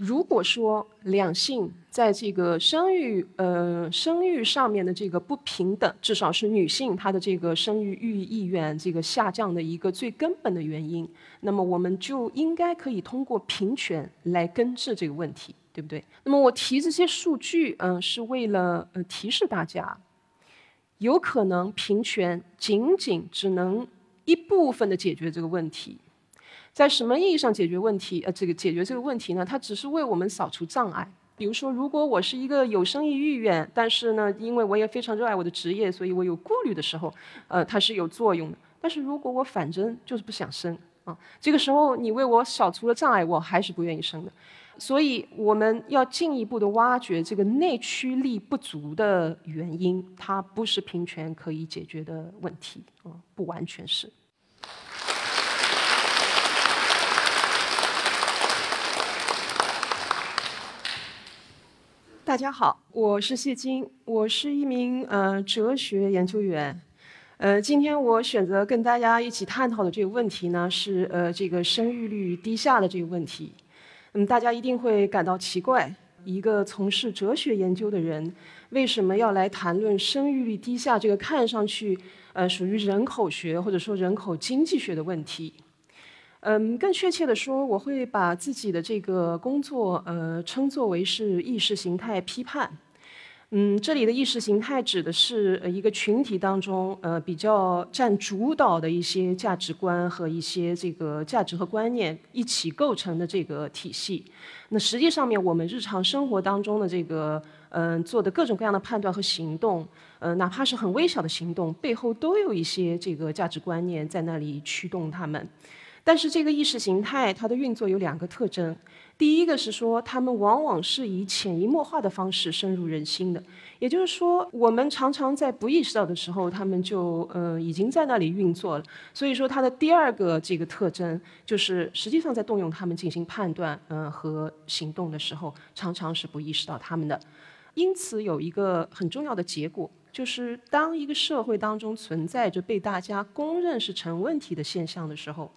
如果说两性在这个生育呃生育上面的这个不平等，至少是女性她的这个生育欲意愿这个下降的一个最根本的原因，那么我们就应该可以通过平权来根治这个问题，对不对？那么我提这些数据，嗯，是为了呃提示大家，有可能平权仅仅只能一部分的解决这个问题。在什么意义上解决问题？呃，这个解决这个问题呢？它只是为我们扫除障碍。比如说，如果我是一个有生育意愿，但是呢，因为我也非常热爱我的职业，所以我有顾虑的时候，呃，它是有作用的。但是如果我反正就是不想生啊，这个时候你为我扫除了障碍，我还是不愿意生的。所以我们要进一步的挖掘这个内驱力不足的原因，它不是平权可以解决的问题啊，不完全是。大家好，我是谢金，我是一名呃哲学研究员。呃，今天我选择跟大家一起探讨的这个问题呢，是呃这个生育率低下的这个问题。嗯，大家一定会感到奇怪，一个从事哲学研究的人，为什么要来谈论生育率低下这个看上去呃属于人口学或者说人口经济学的问题？嗯，更确切的说，我会把自己的这个工作，呃，称作为是意识形态批判。嗯，这里的意识形态指的是一个群体当中，呃，比较占主导的一些价值观和一些这个价值和观念一起构成的这个体系。那实际上面，我们日常生活当中的这个，嗯，做的各种各样的判断和行动，呃，哪怕是很微小的行动，背后都有一些这个价值观念在那里驱动他们。但是这个意识形态它的运作有两个特征，第一个是说他们往往是以潜移默化的方式深入人心的，也就是说我们常常在不意识到的时候，他们就呃已经在那里运作了。所以说它的第二个这个特征就是实际上在动用他们进行判断嗯和行动的时候，常常是不意识到他们的。因此有一个很重要的结果，就是当一个社会当中存在着被大家公认是成问题的现象的时候。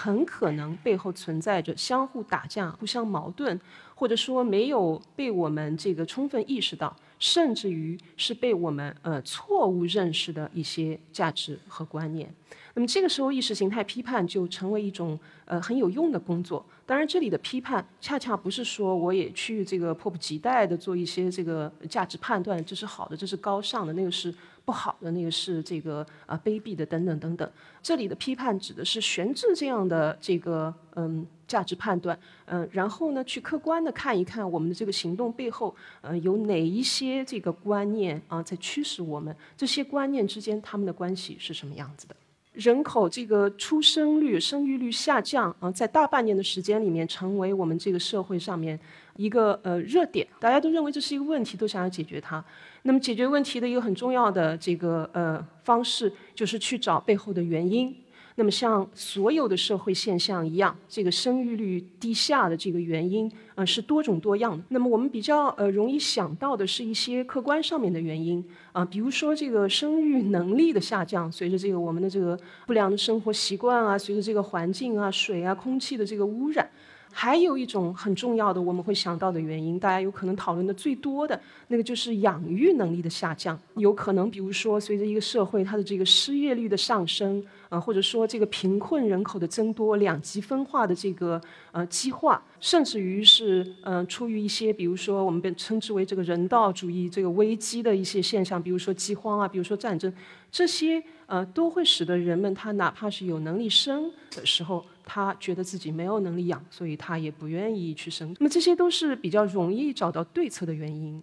很可能背后存在着相互打架、互相矛盾，或者说没有被我们这个充分意识到，甚至于是被我们呃错误认识的一些价值和观念。那么这个时候，意识形态批判就成为一种呃很有用的工作。当然，这里的批判恰恰不是说我也去这个迫不及待的做一些这个价值判断，这是好的，这是高尚的，那个是。不好的那个是这个啊卑鄙的等等等等，这里的批判指的是悬置这样的这个嗯价值判断，嗯，然后呢去客观的看一看我们的这个行动背后，嗯有哪一些这个观念啊在驱使我们，这些观念之间他们的关系是什么样子的？人口这个出生率、生育率下降啊，在大半年的时间里面，成为我们这个社会上面一个呃热点，大家都认为这是一个问题，都想要解决它。那么解决问题的一个很重要的这个呃方式，就是去找背后的原因。那么像所有的社会现象一样，这个生育率低下的这个原因，呃是多种多样的。那么我们比较呃容易想到的是一些客观上面的原因啊，比如说这个生育能力的下降，随着这个我们的这个不良的生活习惯啊，随着这个环境啊、水啊、空气的这个污染。还有一种很重要的我们会想到的原因，大家有可能讨论的最多的那个就是养育能力的下降。有可能，比如说随着一个社会它的这个失业率的上升，呃，或者说这个贫困人口的增多、两极分化的这个呃激化，甚至于是嗯出于一些比如说我们被称之为这个人道主义这个危机的一些现象，比如说饥荒啊，比如说战争，这些呃都会使得人们他哪怕是有能力生的时候。他觉得自己没有能力养，所以他也不愿意去生。那么这些都是比较容易找到对策的原因。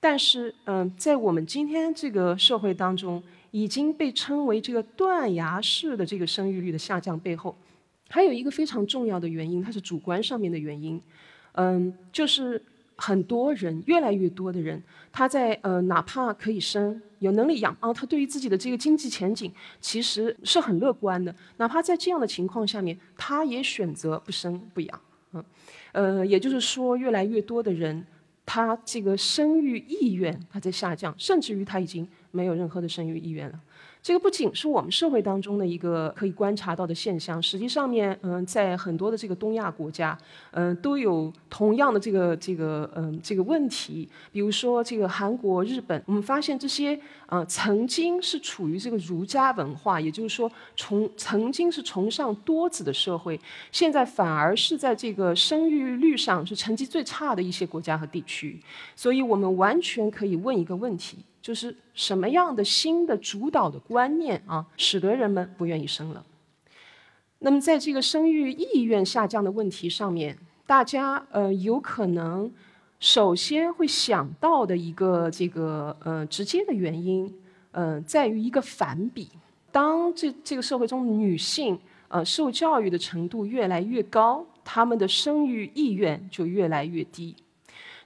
但是，嗯，在我们今天这个社会当中，已经被称为这个断崖式的这个生育率的下降背后，还有一个非常重要的原因，它是主观上面的原因。嗯，就是。很多人，越来越多的人，他在呃，哪怕可以生，有能力养啊，他对于自己的这个经济前景其实是很乐观的。哪怕在这样的情况下面，他也选择不生不养。嗯，呃，也就是说，越来越多的人，他这个生育意愿他在下降，甚至于他已经没有任何的生育意愿了。这个不仅是我们社会当中的一个可以观察到的现象，实际上面，嗯，在很多的这个东亚国家，嗯，都有同样的这个这个嗯这个问题。比如说这个韩国、日本，我们发现这些呃曾经是处于这个儒家文化，也就是说从曾经是崇尚多子的社会，现在反而是在这个生育率上是成绩最差的一些国家和地区。所以我们完全可以问一个问题。就是什么样的新的主导的观念啊，使得人们不愿意生了？那么，在这个生育意愿下降的问题上面，大家呃有可能首先会想到的一个这个呃直接的原因，嗯，在于一个反比。当这这个社会中女性呃受教育的程度越来越高，她们的生育意愿就越来越低。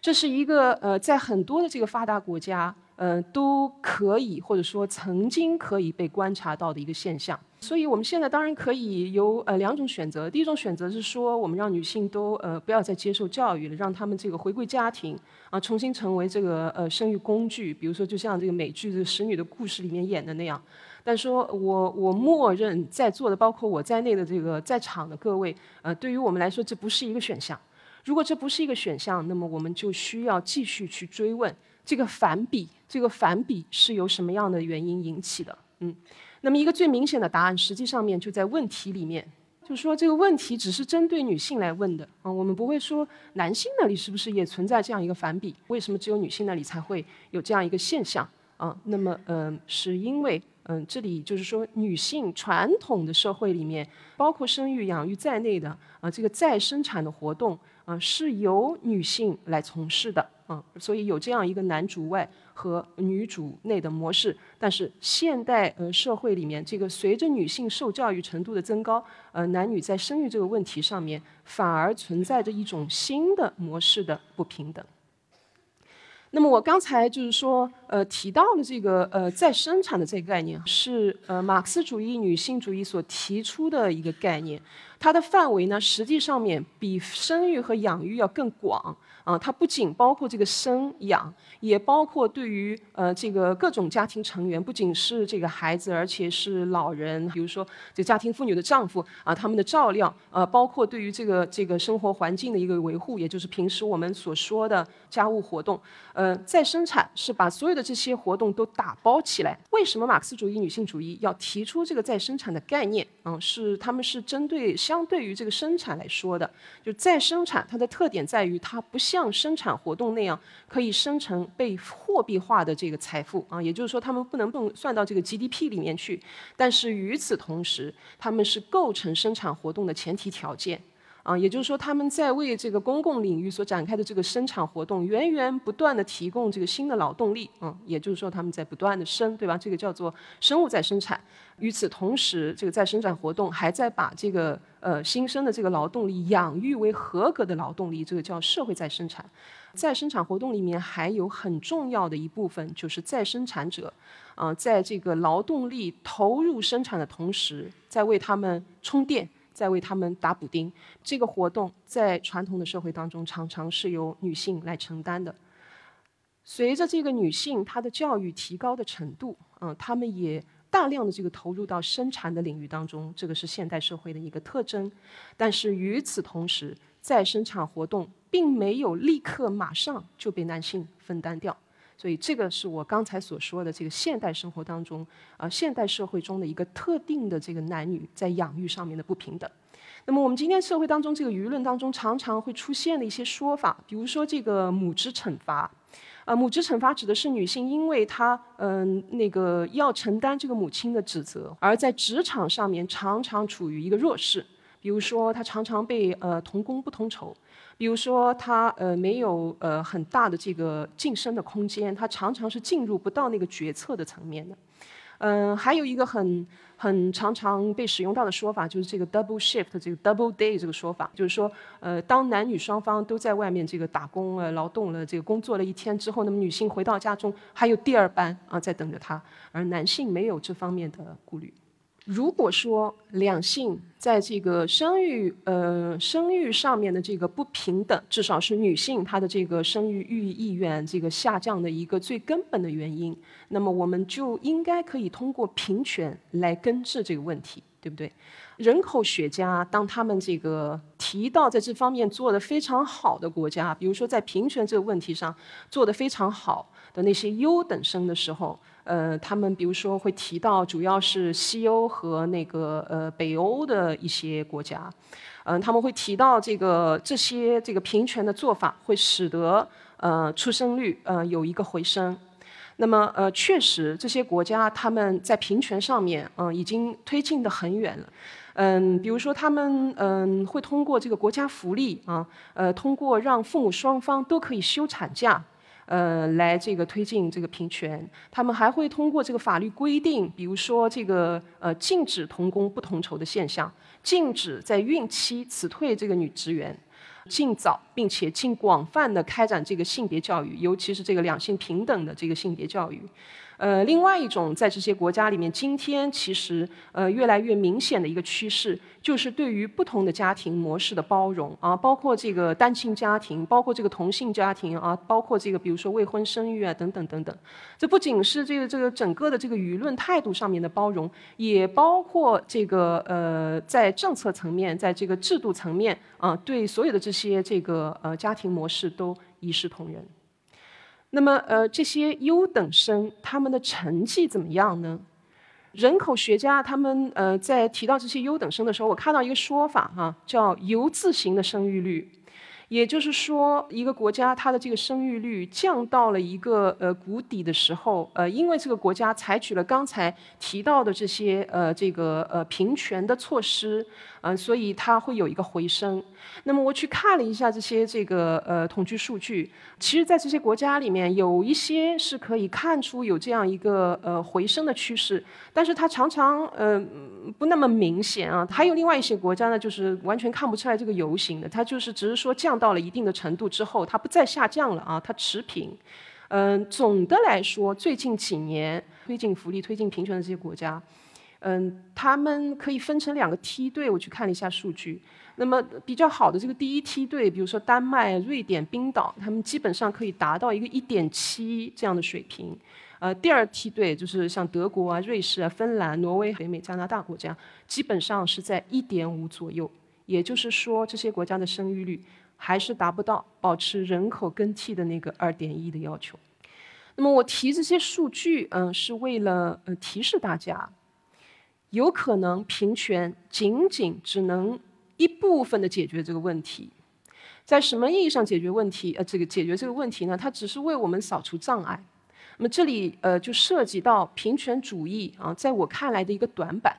这是一个呃在很多的这个发达国家。呃，都可以，或者说曾经可以被观察到的一个现象。所以，我们现在当然可以有呃两种选择。第一种选择是说，我们让女性都呃不要再接受教育了，让她们这个回归家庭啊，重新成为这个呃生育工具。比如说，就像这个美剧《这个使女的故事》里面演的那样。但说我我默认在座的，包括我在内的这个在场的各位，呃，对于我们来说，这不是一个选项。如果这不是一个选项，那么我们就需要继续去追问。这个反比，这个反比是由什么样的原因引起的？嗯，那么一个最明显的答案，实际上面就在问题里面，就是说这个问题只是针对女性来问的啊，我们不会说男性那里是不是也存在这样一个反比？为什么只有女性那里才会有这样一个现象啊？那么，嗯，是因为，嗯，这里就是说女性传统的社会里面，包括生育、养育在内的啊，这个再生产的活动啊，是由女性来从事的。嗯，所以有这样一个男主外和女主内的模式，但是现代呃社会里面，这个随着女性受教育程度的增高，呃，男女在生育这个问题上面，反而存在着一种新的模式的不平等。那么我刚才就是说，呃，提到了这个呃再生产的这个概念，是呃马克思主义女性主义所提出的一个概念，它的范围呢，实际上面比生育和养育要更广。啊，它不仅包括这个生养，也包括对于呃这个各种家庭成员，不仅是这个孩子，而且是老人，比如说这家庭妇女的丈夫啊，他们的照料，呃，包括对于这个这个生活环境的一个维护，也就是平时我们所说的家务活动，呃，再生产是把所有的这些活动都打包起来。为什么马克思主义女性主义要提出这个再生产的概念？嗯，是他们是针对相对于这个生产来说的，就再生产它的特点在于它不。像生产活动那样可以生成被货币化的这个财富啊，也就是说，他们不能不算到这个 GDP 里面去。但是与此同时，他们是构成生产活动的前提条件啊，也就是说，他们在为这个公共领域所展开的这个生产活动源源不断地提供这个新的劳动力嗯，也就是说，他们在不断的生，对吧？这个叫做生物再生产。与此同时，这个再生产活动还在把这个呃新生的这个劳动力养育为合格的劳动力，这个叫社会再生产。再生产活动里面还有很重要的一部分，就是再生产者，啊，在这个劳动力投入生产的同时，在为他们充电，在为他们打补丁。这个活动在传统的社会当中，常常是由女性来承担的。随着这个女性她的教育提高的程度，嗯，她们也。大量的这个投入到生产的领域当中，这个是现代社会的一个特征。但是与此同时，在生产活动并没有立刻马上就被男性分担掉。所以这个是我刚才所说的这个现代生活当中，啊，现代社会中的一个特定的这个男女在养育上面的不平等。那么我们今天社会当中这个舆论当中常常会出现的一些说法，比如说这个母职惩罚。啊，母职惩罚指的是女性，因为她嗯那个要承担这个母亲的指责，而在职场上面常常处于一个弱势。比如说，她常常被呃同工不同酬；比如说，他呃没有呃很大的这个晋升的空间，他常常是进入不到那个决策的层面的。嗯，还有一个很很常常被使用到的说法，就是这个 double shift，这个 double day 这个说法，就是说，呃，当男女双方都在外面这个打工呃劳动了，这个工作了一天之后，那么女性回到家中还有第二班啊在等着她，而男性没有这方面的顾虑。如果说两性在这个生育呃生育上面的这个不平等，至少是女性她的这个生育欲意愿这个下降的一个最根本的原因，那么我们就应该可以通过平权来根治这个问题，对不对？人口学家当他们这个提到在这方面做得非常好的国家，比如说在平权这个问题上做得非常好的那些优等生的时候。呃，他们比如说会提到，主要是西欧和那个呃北欧的一些国家，嗯，他们会提到这个这些这个平权的做法会使得呃出生率呃有一个回升。那么呃，确实这些国家他们在平权上面嗯已经推进的很远了。嗯，比如说他们嗯会通过这个国家福利啊，呃，通过让父母双方都可以休产假。呃，来这个推进这个平权，他们还会通过这个法律规定，比如说这个呃禁止同工不同酬的现象，禁止在孕期辞退这个女职员，尽早并且尽广泛的开展这个性别教育，尤其是这个两性平等的这个性别教育。呃，另外一种在这些国家里面，今天其实呃越来越明显的一个趋势，就是对于不同的家庭模式的包容啊，包括这个单亲家庭，包括这个同性家庭啊，包括这个比如说未婚生育啊等等等等。这不仅是这个这个整个的这个舆论态度上面的包容，也包括这个呃在政策层面，在这个制度层面啊，对所有的这些这个呃家庭模式都一视同仁。那么，呃，这些优等生他们的成绩怎么样呢？人口学家他们呃在提到这些优等生的时候，我看到一个说法哈，叫“游字型的生育率”。也就是说，一个国家它的这个生育率降到了一个呃谷底的时候，呃，因为这个国家采取了刚才提到的这些呃这个呃平权的措施，嗯，所以它会有一个回升。那么我去看了一下这些这个呃统计数据，其实，在这些国家里面，有一些是可以看出有这样一个呃回升的趋势，但是它常常呃不那么明显啊。还有另外一些国家呢，就是完全看不出来这个游行的，它就是只是说降。到了一定的程度之后，它不再下降了啊，它持平。嗯，总的来说，最近几年推进福利、推进平权的这些国家，嗯，他们可以分成两个梯队。我去看了一下数据，那么比较好的这个第一梯队，比如说丹麦、瑞典、冰岛，他们基本上可以达到一个一点七这样的水平。呃，第二梯队就是像德国啊、瑞士啊、芬兰、挪威、北美、加拿大国家，基本上是在一点五左右。也就是说，这些国家的生育率。还是达不到保持人口更替的那个二点一的要求。那么我提这些数据，嗯，是为了呃提示大家，有可能平权仅仅只能一部分的解决这个问题。在什么意义上解决问题？呃，这个解决这个问题呢？它只是为我们扫除障碍。那么这里呃就涉及到平权主义啊，在我看来的一个短板。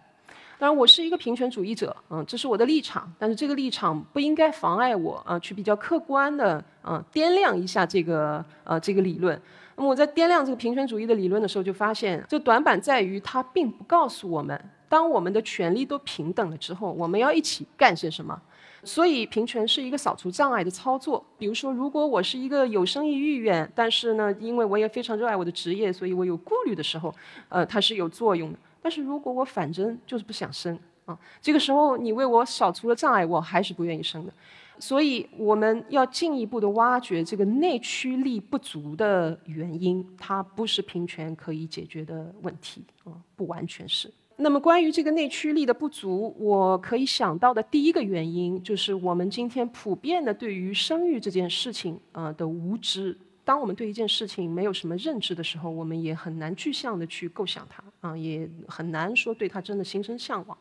当然，我是一个平权主义者，嗯，这是我的立场。但是这个立场不应该妨碍我啊，去比较客观的啊掂量一下这个呃这个理论。那么我在掂量这个平权主义的理论的时候，就发现这短板在于它并不告诉我们，当我们的权利都平等了之后，我们要一起干些什么。所以平权是一个扫除障碍的操作。比如说，如果我是一个有生育意愿，但是呢，因为我也非常热爱我的职业，所以我有顾虑的时候，呃，它是有作用的。但是如果我反正就是不想生啊，这个时候你为我扫除了障碍，我还是不愿意生的。所以我们要进一步的挖掘这个内驱力不足的原因，它不是平权可以解决的问题啊，不完全是。那么关于这个内驱力的不足，我可以想到的第一个原因，就是我们今天普遍的对于生育这件事情啊的无知。当我们对一件事情没有什么认知的时候，我们也很难具象的去构想它，啊，也很难说对它真的心生向往。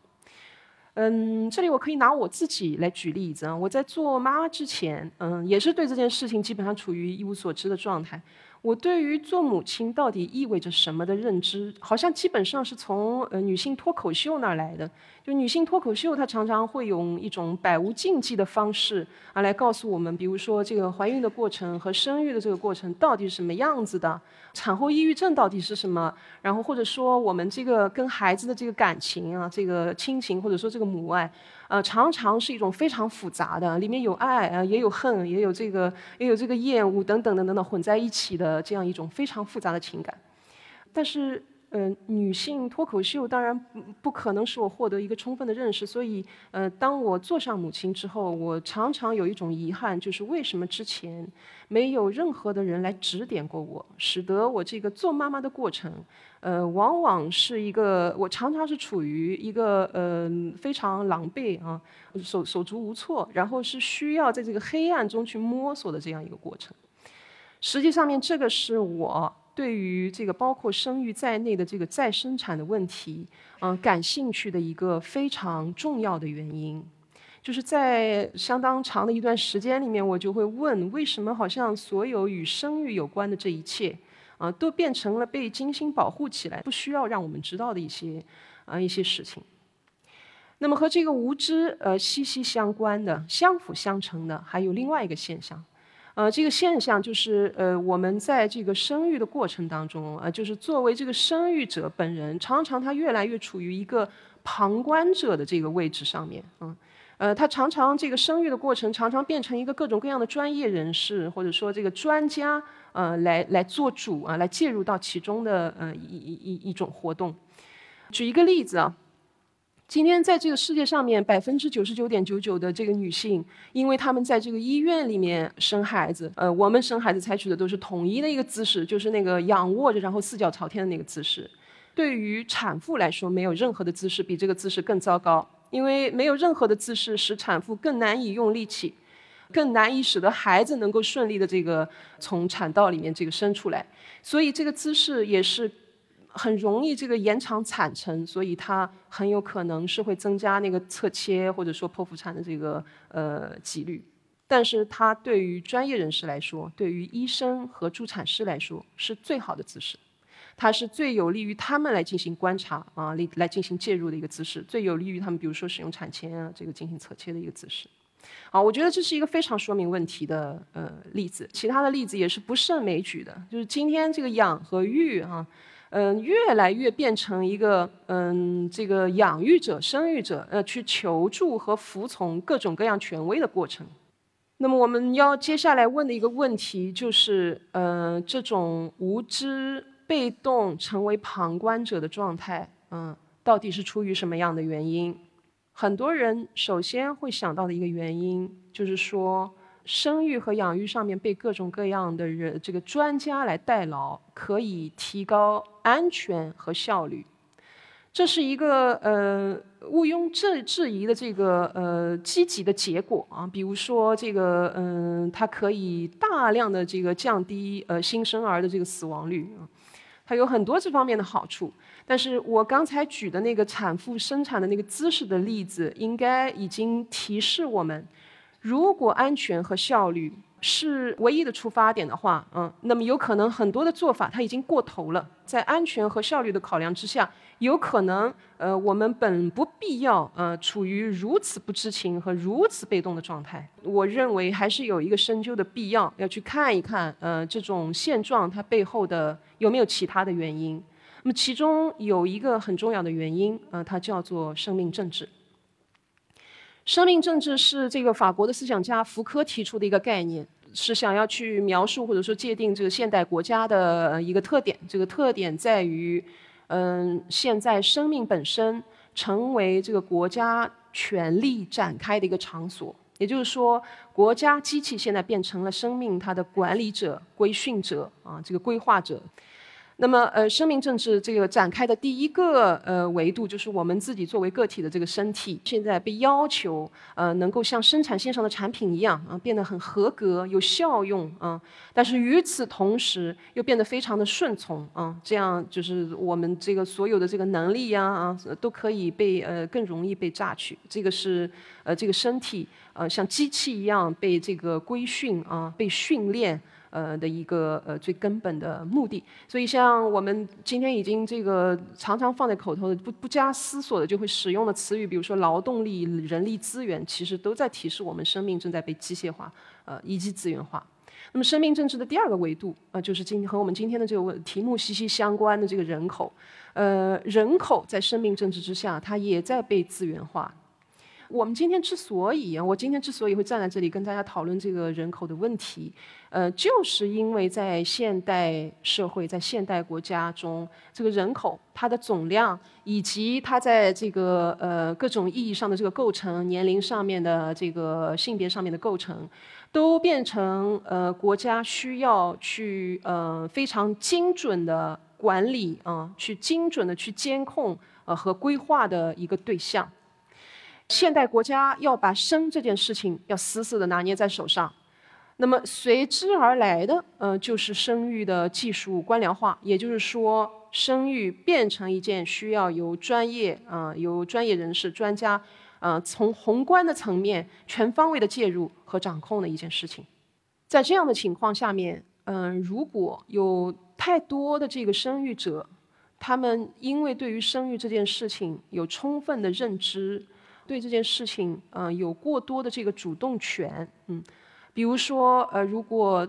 嗯，这里我可以拿我自己来举例子啊，我在做妈之前，嗯，也是对这件事情基本上处于一无所知的状态。我对于做母亲到底意味着什么的认知，好像基本上是从呃女性脱口秀那儿来的。就女性脱口秀，它常常会用一种百无禁忌的方式啊来告诉我们，比如说这个怀孕的过程和生育的这个过程到底是什么样子的，产后抑郁症到底是什么，然后或者说我们这个跟孩子的这个感情啊，这个亲情或者说这个母爱，呃，常常是一种非常复杂的，里面有爱啊，也有恨，也有这个也有这个厌恶等等等等的混在一起的这样一种非常复杂的情感。但是嗯，女性脱口秀当然不不可能使我获得一个充分的认识，所以，呃，当我做上母亲之后，我常常有一种遗憾，就是为什么之前没有任何的人来指点过我，使得我这个做妈妈的过程，呃，往往是一个我常常是处于一个呃非常狼狈啊，手手足无措，然后是需要在这个黑暗中去摸索的这样一个过程。实际上面，这个是我。对于这个包括生育在内的这个再生产的问题，嗯，感兴趣的一个非常重要的原因，就是在相当长的一段时间里面，我就会问：为什么好像所有与生育有关的这一切，啊，都变成了被精心保护起来，不需要让我们知道的一些啊一些事情？那么和这个无知呃息息相关的、相辅相成的，还有另外一个现象。呃，这个现象就是，呃，我们在这个生育的过程当中，呃，就是作为这个生育者本人，常常他越来越处于一个旁观者的这个位置上面，嗯，呃，他常常这个生育的过程常常变成一个各种各样的专业人士或者说这个专家，呃，来来做主啊，来介入到其中的呃一一一一种活动。举一个例子啊。今天在这个世界上面，百分之九十九点九九的这个女性，因为她们在这个医院里面生孩子，呃，我们生孩子采取的都是统一的一个姿势，就是那个仰卧着，然后四脚朝天的那个姿势。对于产妇来说，没有任何的姿势比这个姿势更糟糕，因为没有任何的姿势使产妇更难以用力气，更难以使得孩子能够顺利的这个从产道里面这个生出来。所以这个姿势也是。很容易这个延长产程，所以它很有可能是会增加那个侧切或者说剖腹产的这个呃几率。但是它对于专业人士来说，对于医生和助产师来说是最好的姿势，它是最有利于他们来进行观察啊，来来进行介入的一个姿势，最有利于他们比如说使用产钳啊这个进行侧切的一个姿势。好，我觉得这是一个非常说明问题的呃例子，其他的例子也是不胜枚举的，就是今天这个养和育啊。嗯，越来越变成一个嗯，这个养育者、生育者呃，去求助和服从各种各样权威的过程。那么，我们要接下来问的一个问题就是，呃，这种无知、被动、成为旁观者的状态，嗯，到底是出于什么样的原因？很多人首先会想到的一个原因就是说。生育和养育上面被各种各样的人这个专家来代劳，可以提高安全和效率，这是一个呃毋庸置置疑的这个呃积极的结果啊。比如说这个嗯，它可以大量的这个降低呃新生儿的这个死亡率啊，它有很多这方面的好处。但是我刚才举的那个产妇生产的那个姿势的例子，应该已经提示我们。如果安全和效率是唯一的出发点的话，嗯，那么有可能很多的做法它已经过头了。在安全和效率的考量之下，有可能，呃，我们本不必要，呃，处于如此不知情和如此被动的状态。我认为还是有一个深究的必要，要去看一看，呃，这种现状它背后的有没有其他的原因。那么其中有一个很重要的原因，呃，它叫做生命政治。生命政治是这个法国的思想家福柯提出的一个概念，是想要去描述或者说界定这个现代国家的一个特点。这个特点在于，嗯，现在生命本身成为这个国家权力展开的一个场所。也就是说，国家机器现在变成了生命它的管理者、规训者啊，这个规划者。那么，呃，生命政治这个展开的第一个呃维度，就是我们自己作为个体的这个身体，现在被要求呃能够像生产线上的产品一样啊，变得很合格、有效用啊。但是与此同时，又变得非常的顺从啊，这样就是我们这个所有的这个能力呀啊，都可以被呃更容易被榨取。这个是呃这个身体呃像机器一样被这个规训啊，被训练。呃的一个呃最根本的目的，所以像我们今天已经这个常常放在口头的不不加思索的就会使用的词语，比如说劳动力、人力资源，其实都在提示我们生命正在被机械化，呃以及资源化。那么生命政治的第二个维度啊，就是今和我们今天的这个题目息息相关的这个人口，呃人口在生命政治之下，它也在被资源化。我们今天之所以，我今天之所以会站在这里跟大家讨论这个人口的问题，呃，就是因为在现代社会，在现代国家中，这个人口它的总量以及它在这个呃各种意义上的这个构成，年龄上面的这个性别上面的构成，都变成呃国家需要去呃非常精准的管理啊，去精准的去监控呃和规划的一个对象。现代国家要把生这件事情要死死的拿捏在手上，那么随之而来的，呃，就是生育的技术官僚化，也就是说，生育变成一件需要由专业啊，由专业人士、专家，呃，从宏观的层面全方位的介入和掌控的一件事情。在这样的情况下面，嗯，如果有太多的这个生育者，他们因为对于生育这件事情有充分的认知。对这件事情，嗯，有过多的这个主动权，嗯，比如说，呃，如果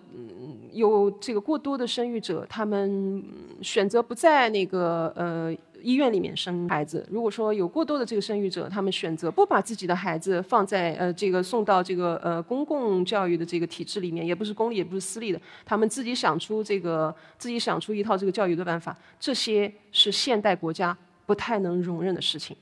有这个过多的生育者，他们选择不在那个呃医院里面生孩子；如果说有过多的这个生育者，他们选择不把自己的孩子放在呃这个送到这个呃公共教育的这个体制里面，也不是公立，也不是私立的，他们自己想出这个自己想出一套这个教育的办法，这些是现代国家不太能容忍的事情。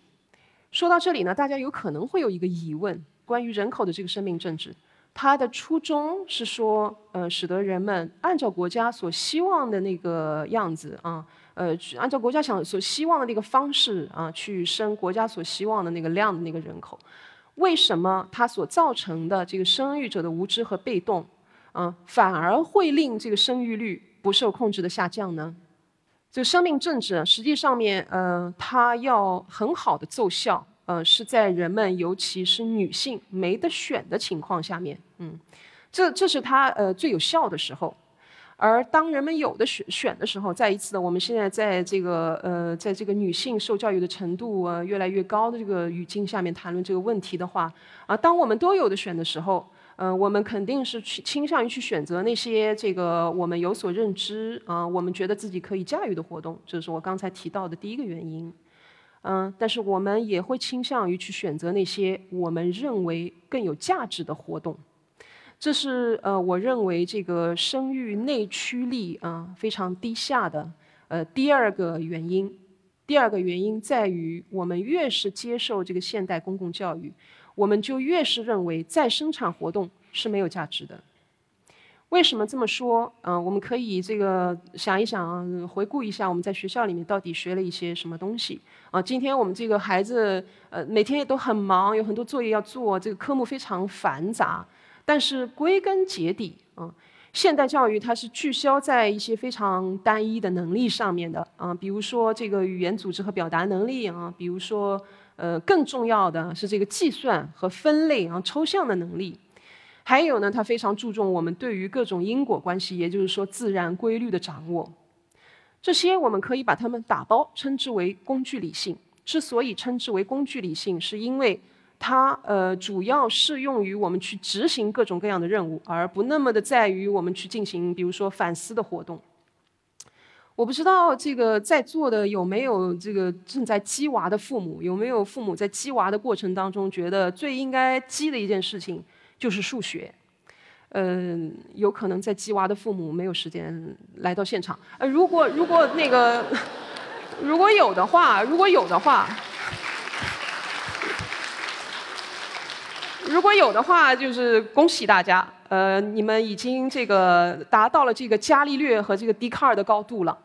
说到这里呢，大家有可能会有一个疑问：关于人口的这个生命政治，它的初衷是说，呃，使得人们按照国家所希望的那个样子啊，呃，按照国家想所希望的那个方式啊，去生国家所希望的那个量的那个人口。为什么它所造成的这个生育者的无知和被动，啊，反而会令这个生育率不受控制的下降呢？就生命政治实际上面，呃，它要很好的奏效，呃，是在人们尤其是女性没得选的情况下面，嗯，这这是它呃最有效的时候。而当人们有的选选的时候，再一次的，我们现在在这个呃，在这个女性受教育的程度呃越来越高的这个语境下面谈论这个问题的话，啊，当我们都有的选的时候。嗯，我们肯定是去倾向于去选择那些这个我们有所认知啊，我们觉得自己可以驾驭的活动，这是我刚才提到的第一个原因。嗯，但是我们也会倾向于去选择那些我们认为更有价值的活动，这是呃，我认为这个生育内驱力啊非常低下的呃第二个原因。第二个原因在于，我们越是接受这个现代公共教育。我们就越是认为再生产活动是没有价值的。为什么这么说？嗯，我们可以这个想一想，回顾一下我们在学校里面到底学了一些什么东西啊？今天我们这个孩子呃每天也都很忙，有很多作业要做，这个科目非常繁杂。但是归根结底，啊，现代教育它是聚焦在一些非常单一的能力上面的啊，比如说这个语言组织和表达能力啊，比如说。呃，更重要的是这个计算和分类啊，抽象的能力。还有呢，它非常注重我们对于各种因果关系，也就是说自然规律的掌握。这些我们可以把它们打包称之为工具理性。之所以称之为工具理性，是因为它呃主要适用于我们去执行各种各样的任务，而不那么的在于我们去进行，比如说反思的活动。我不知道这个在座的有没有这个正在鸡娃的父母，有没有父母在鸡娃的过程当中觉得最应该鸡的一件事情就是数学？嗯，有可能在鸡娃的父母没有时间来到现场。呃，如果如果那个 如果有的话，如果有的话，如果有的话，就是恭喜大家，呃，你们已经这个达到了这个伽利略和这个笛卡尔的高度了。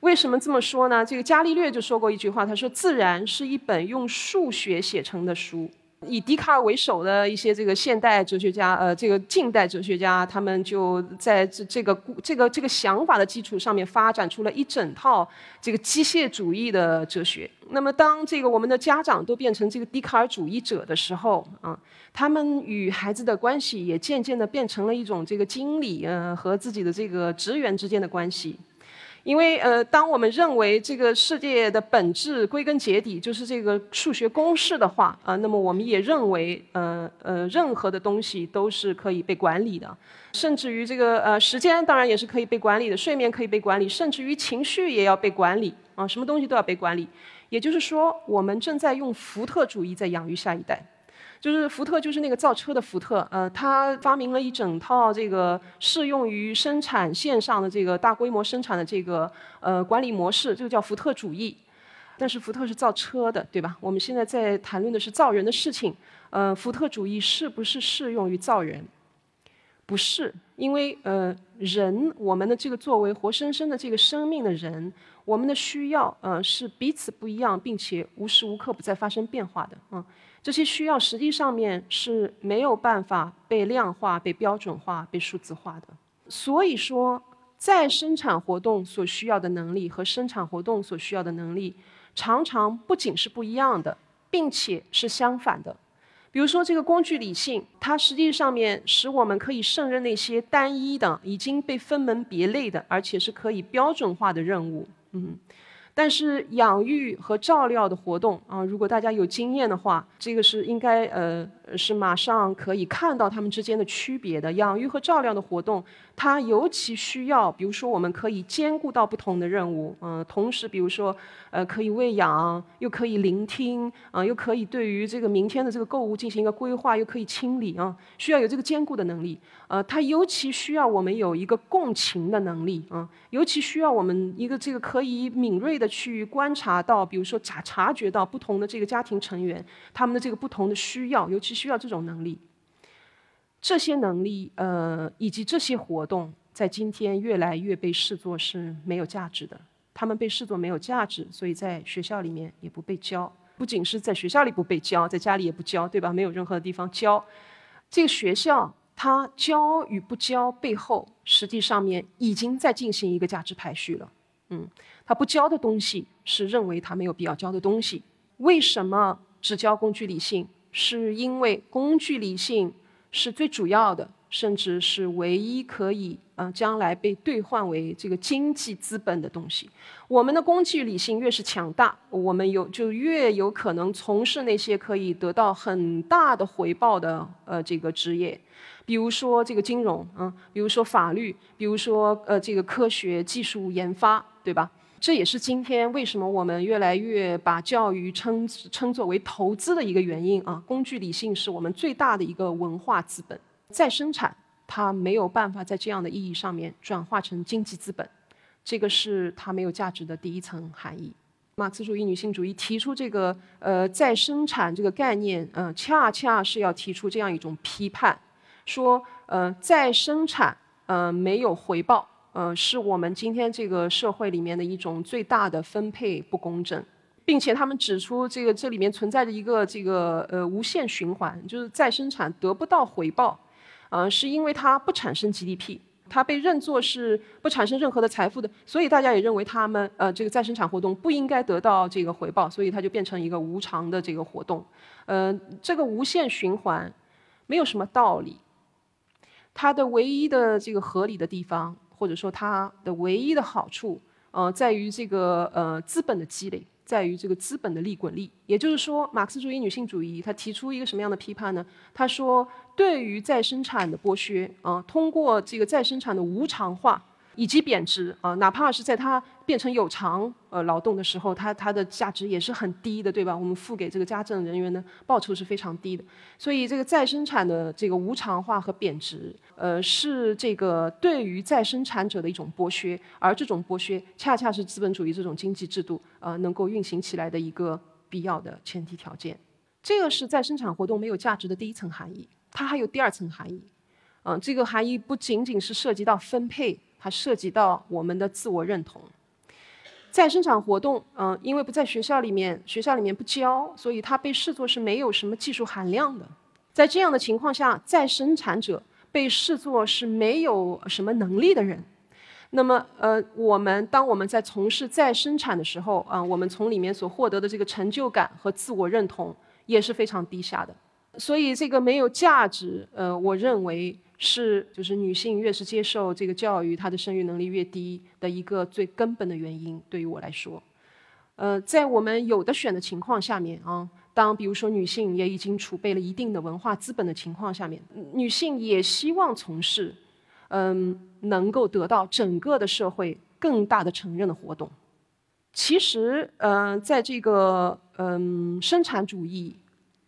为什么这么说呢？这个伽利略就说过一句话，他说：“自然是一本用数学写成的书。”以笛卡尔为首的一些这个现代哲学家，呃，这个近代哲学家，他们就在这这个这个这个想法的基础上面发展出了一整套这个机械主义的哲学。那么，当这个我们的家长都变成这个笛卡尔主义者的时候，啊，他们与孩子的关系也渐渐的变成了一种这个经理，呃，和自己的这个职员之间的关系。因为呃，当我们认为这个世界的本质归根结底就是这个数学公式的话啊，那么我们也认为呃呃，任何的东西都是可以被管理的，甚至于这个呃时间当然也是可以被管理的，睡眠可以被管理，甚至于情绪也要被管理啊，什么东西都要被管理。也就是说，我们正在用福特主义在养育下一代。就是福特，就是那个造车的福特，呃，他发明了一整套这个适用于生产线上的这个大规模生产的这个呃管理模式，这个叫福特主义。但是福特是造车的，对吧？我们现在在谈论的是造人的事情。呃，福特主义是不是适用于造人？不是，因为呃，人我们的这个作为活生生的这个生命的人，我们的需要呃是彼此不一样，并且无时无刻不在发生变化的。嗯，这些需要实际上面是没有办法被量化、被标准化、被数字化的。所以说，在生产活动所需要的能力和生产活动所需要的能力，常常不仅是不一样的，并且是相反的。比如说，这个工具理性，它实际上面使我们可以胜任那些单一的、已经被分门别类的，而且是可以标准化的任务。嗯。但是养育和照料的活动啊，如果大家有经验的话，这个是应该呃是马上可以看到他们之间的区别的。养育和照料的活动，它尤其需要，比如说我们可以兼顾到不同的任务，嗯，同时比如说呃可以喂养，又可以聆听，啊，又可以对于这个明天的这个购物进行一个规划，又可以清理啊，需要有这个兼顾的能力。呃，它尤其需要我们有一个共情的能力啊，尤其需要我们一个这个可以敏锐的去观察到，比如说察察觉到不同的这个家庭成员他们的这个不同的需要，尤其需要这种能力。这些能力呃以及这些活动，在今天越来越被视作是没有价值的，他们被视作没有价值，所以在学校里面也不被教。不仅是在学校里不被教，在家里也不教，对吧？没有任何的地方教。这个学校。它教与不教背后，实际上面已经在进行一个价值排序了。嗯，他不教的东西是认为他没有必要教的东西。为什么只教工具理性？是因为工具理性是最主要的。甚至是唯一可以呃将来被兑换为这个经济资本的东西。我们的工具理性越是强大，我们有就越有可能从事那些可以得到很大的回报的呃这个职业，比如说这个金融，嗯，比如说法律，比如说呃这个科学技术研发，对吧？这也是今天为什么我们越来越把教育称称作为投资的一个原因啊。工具理性是我们最大的一个文化资本。再生产，它没有办法在这样的意义上面转化成经济资本，这个是它没有价值的第一层含义。马克思主义女性主义提出这个呃再生产这个概念，嗯，恰恰是要提出这样一种批判，说呃再生产呃没有回报，呃是我们今天这个社会里面的一种最大的分配不公正。并且他们指出，这个这里面存在着一个这个呃无限循环，就是再生产得不到回报。呃，是因为它不产生 GDP，它被认作是不产生任何的财富的，所以大家也认为他们呃这个再生产活动不应该得到这个回报，所以它就变成一个无偿的这个活动。呃，这个无限循环没有什么道理，它的唯一的这个合理的地方，或者说它的唯一的好处，呃，在于这个呃资本的积累。在于这个资本的利滚利，也就是说，马克思主义女性主义它提出一个什么样的批判呢？他说，对于再生产的剥削啊，通过这个再生产的无偿化。以及贬值啊，哪怕是在它变成有偿呃劳动的时候，它它的价值也是很低的，对吧？我们付给这个家政人员的报酬是非常低的，所以这个再生产的这个无偿化和贬值，呃，是这个对于再生产者的一种剥削，而这种剥削恰恰是资本主义这种经济制度呃能够运行起来的一个必要的前提条件。这个是再生产活动没有价值的第一层含义，它还有第二层含义，嗯，这个含义不仅仅是涉及到分配。它涉及到我们的自我认同。再生产活动，嗯，因为不在学校里面，学校里面不教，所以它被视作是没有什么技术含量的。在这样的情况下，再生产者被视作是没有什么能力的人。那么，呃，我们当我们在从事再生产的时候，啊，我们从里面所获得的这个成就感和自我认同也是非常低下的。所以，这个没有价值，呃，我认为。是，就是女性越是接受这个教育，她的生育能力越低的一个最根本的原因。对于我来说，呃，在我们有的选的情况下面啊，当比如说女性也已经储备了一定的文化资本的情况下面，女性也希望从事，嗯，能够得到整个的社会更大的承认的活动。其实，呃，在这个嗯生产主义。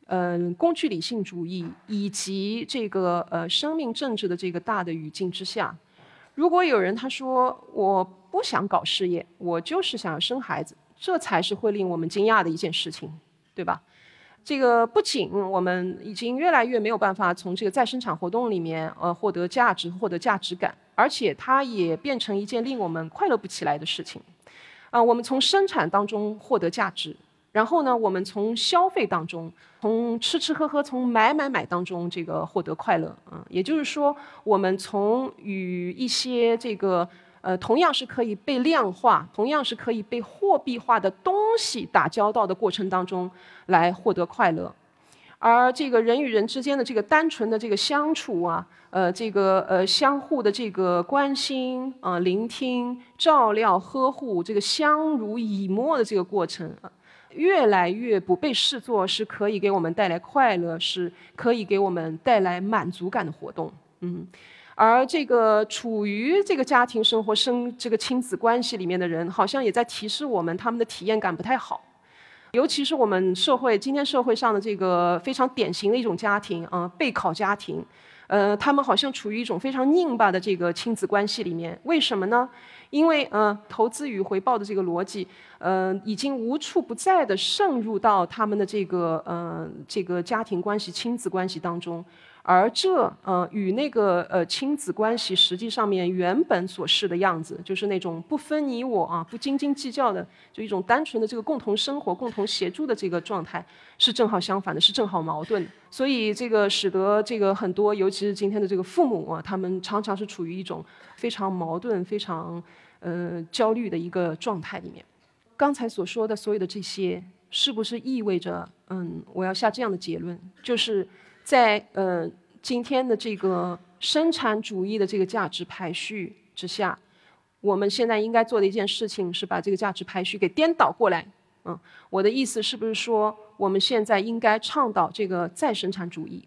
嗯，工具理性主义以及这个呃生命政治的这个大的语境之下，如果有人他说我不想搞事业，我就是想要生孩子，这才是会令我们惊讶的一件事情，对吧？这个不仅我们已经越来越没有办法从这个再生产活动里面呃获得价值、获得价值感，而且它也变成一件令我们快乐不起来的事情。啊，我们从生产当中获得价值。然后呢，我们从消费当中，从吃吃喝喝，从买买买当中，这个获得快乐，啊，也就是说，我们从与一些这个呃同样是可以被量化、同样是可以被货币化的东西打交道的过程当中来获得快乐，而这个人与人之间的这个单纯的这个相处啊，呃，这个呃相互的这个关心啊、聆听、照料、呵护，这个相濡以沫的这个过程。越来越不被视作是可以给我们带来快乐，是可以给我们带来满足感的活动。嗯，而这个处于这个家庭生活、生这个亲子关系里面的人，好像也在提示我们，他们的体验感不太好。尤其是我们社会今天社会上的这个非常典型的一种家庭啊，备考家庭。呃，他们好像处于一种非常拧巴的这个亲子关系里面。为什么呢？因为呃，投资与回报的这个逻辑，呃，已经无处不在的渗入到他们的这个呃这个家庭关系、亲子关系当中。而这呃与那个呃亲子关系实际上面原本所示的样子，就是那种不分你我啊，不斤斤计较的，就一种单纯的这个共同生活、共同协助的这个状态，是正好相反的，是正好矛盾。所以这个使得这个很多，尤其是今天的这个父母啊，他们常常是处于一种非常矛盾、非常呃焦虑的一个状态里面。刚才所说的所有的这些，是不是意味着嗯，我要下这样的结论，就是？在呃今天的这个生产主义的这个价值排序之下，我们现在应该做的一件事情是把这个价值排序给颠倒过来。嗯，我的意思是不是说我们现在应该倡导这个再生产主义？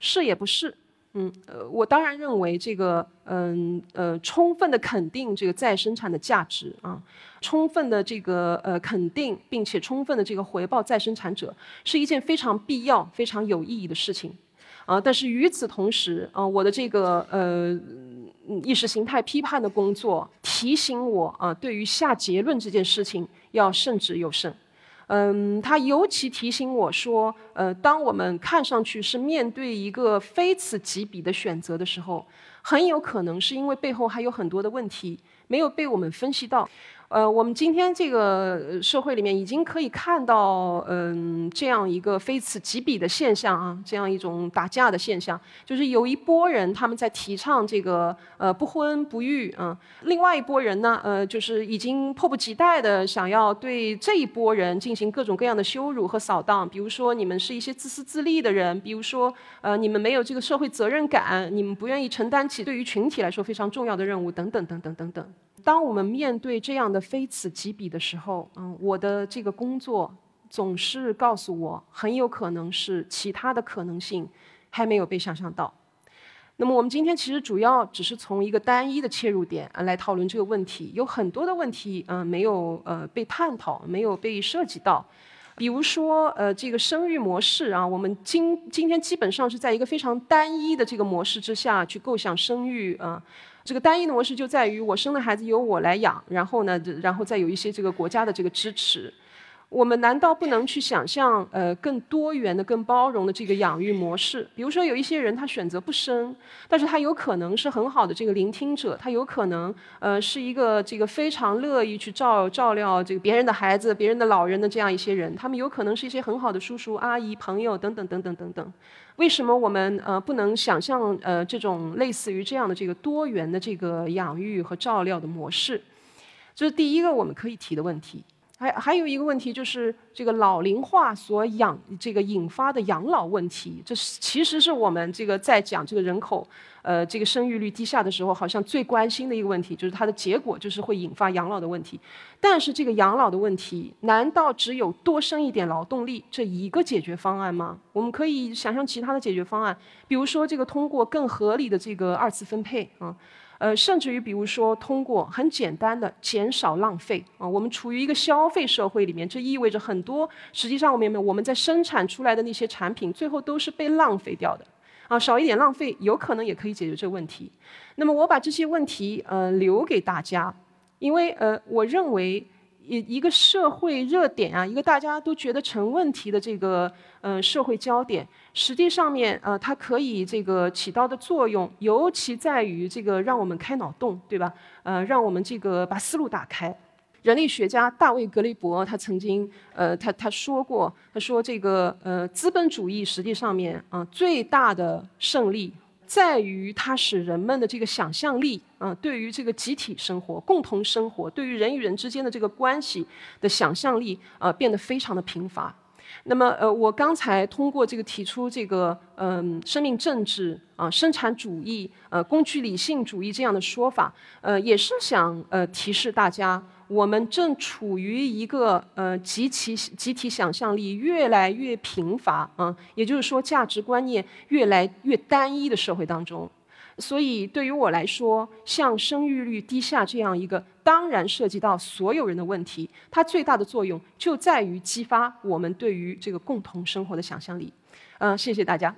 是也不是。嗯，呃，我当然认为这个，嗯，呃，充分的肯定这个再生产的价值啊，充分的这个呃肯定，并且充分的这个回报再生产者，是一件非常必要、非常有意义的事情，啊，但是与此同时，啊，我的这个呃意识形态批判的工作提醒我啊，对于下结论这件事情要慎之又慎。嗯，他尤其提醒我说，呃，当我们看上去是面对一个非此即彼的选择的时候，很有可能是因为背后还有很多的问题没有被我们分析到。呃，我们今天这个社会里面已经可以看到，嗯，这样一个非此即彼的现象啊，这样一种打架的现象，就是有一波人他们在提倡这个呃不婚不育啊，另外一波人呢，呃，就是已经迫不及待的想要对这一波人进行各种各样的羞辱和扫荡，比如说你们是一些自私自利的人，比如说呃你们没有这个社会责任感，你们不愿意承担起对于群体来说非常重要的任务，等等等等等等。当我们面对这样的非此即彼的时候，嗯，我的这个工作总是告诉我，很有可能是其他的可能性还没有被想象到。那么我们今天其实主要只是从一个单一的切入点来讨论这个问题，有很多的问题嗯没有呃被探讨，没有被涉及到。比如说呃这个生育模式啊，我们今今天基本上是在一个非常单一的这个模式之下去构想生育啊。这个单一的模式就在于我生的孩子由我来养，然后呢，然后再有一些这个国家的这个支持。我们难道不能去想象呃更多元的、更包容的这个养育模式？比如说有一些人他选择不生，但是他有可能是很好的这个聆听者，他有可能呃是一个这个非常乐意去照照料这个别人的孩子、别人的老人的这样一些人，他们有可能是一些很好的叔叔阿姨、朋友等等等等等等。为什么我们呃不能想象呃这种类似于这样的这个多元的这个养育和照料的模式？这是第一个我们可以提的问题。还还有一个问题就是这个老龄化所养这个引发的养老问题，这是其实是我们这个在讲这个人口，呃，这个生育率低下的时候，好像最关心的一个问题，就是它的结果就是会引发养老的问题。但是这个养老的问题，难道只有多生一点劳动力这一个解决方案吗？我们可以想象其他的解决方案，比如说这个通过更合理的这个二次分配啊。呃，甚至于比如说通过很简单的减少浪费啊，我们处于一个消费社会里面，这意味着很多实际上我们没有我们在生产出来的那些产品最后都是被浪费掉的啊，少一点浪费有可能也可以解决这个问题。那么我把这些问题呃留给大家，因为呃我认为。一一个社会热点啊，一个大家都觉得成问题的这个嗯社会焦点，实际上面呃它可以这个起到的作用，尤其在于这个让我们开脑洞，对吧？呃，让我们这个把思路打开。人类学家大卫格雷伯他曾经呃他他说过，他说这个呃资本主义实际上面啊最大的胜利。在于它使人们的这个想象力，啊，对于这个集体生活、共同生活，对于人与人之间的这个关系的想象力，啊，变得非常的贫乏。那么，呃，我刚才通过这个提出这个，嗯，生命政治啊，生产主义，呃，工具理性主义这样的说法，呃，也是想呃提示大家。我们正处于一个呃极其集体想象力越来越贫乏啊，也就是说价值观念越来越单一的社会当中，所以对于我来说，像生育率低下这样一个当然涉及到所有人的问题，它最大的作用就在于激发我们对于这个共同生活的想象力。嗯，谢谢大家。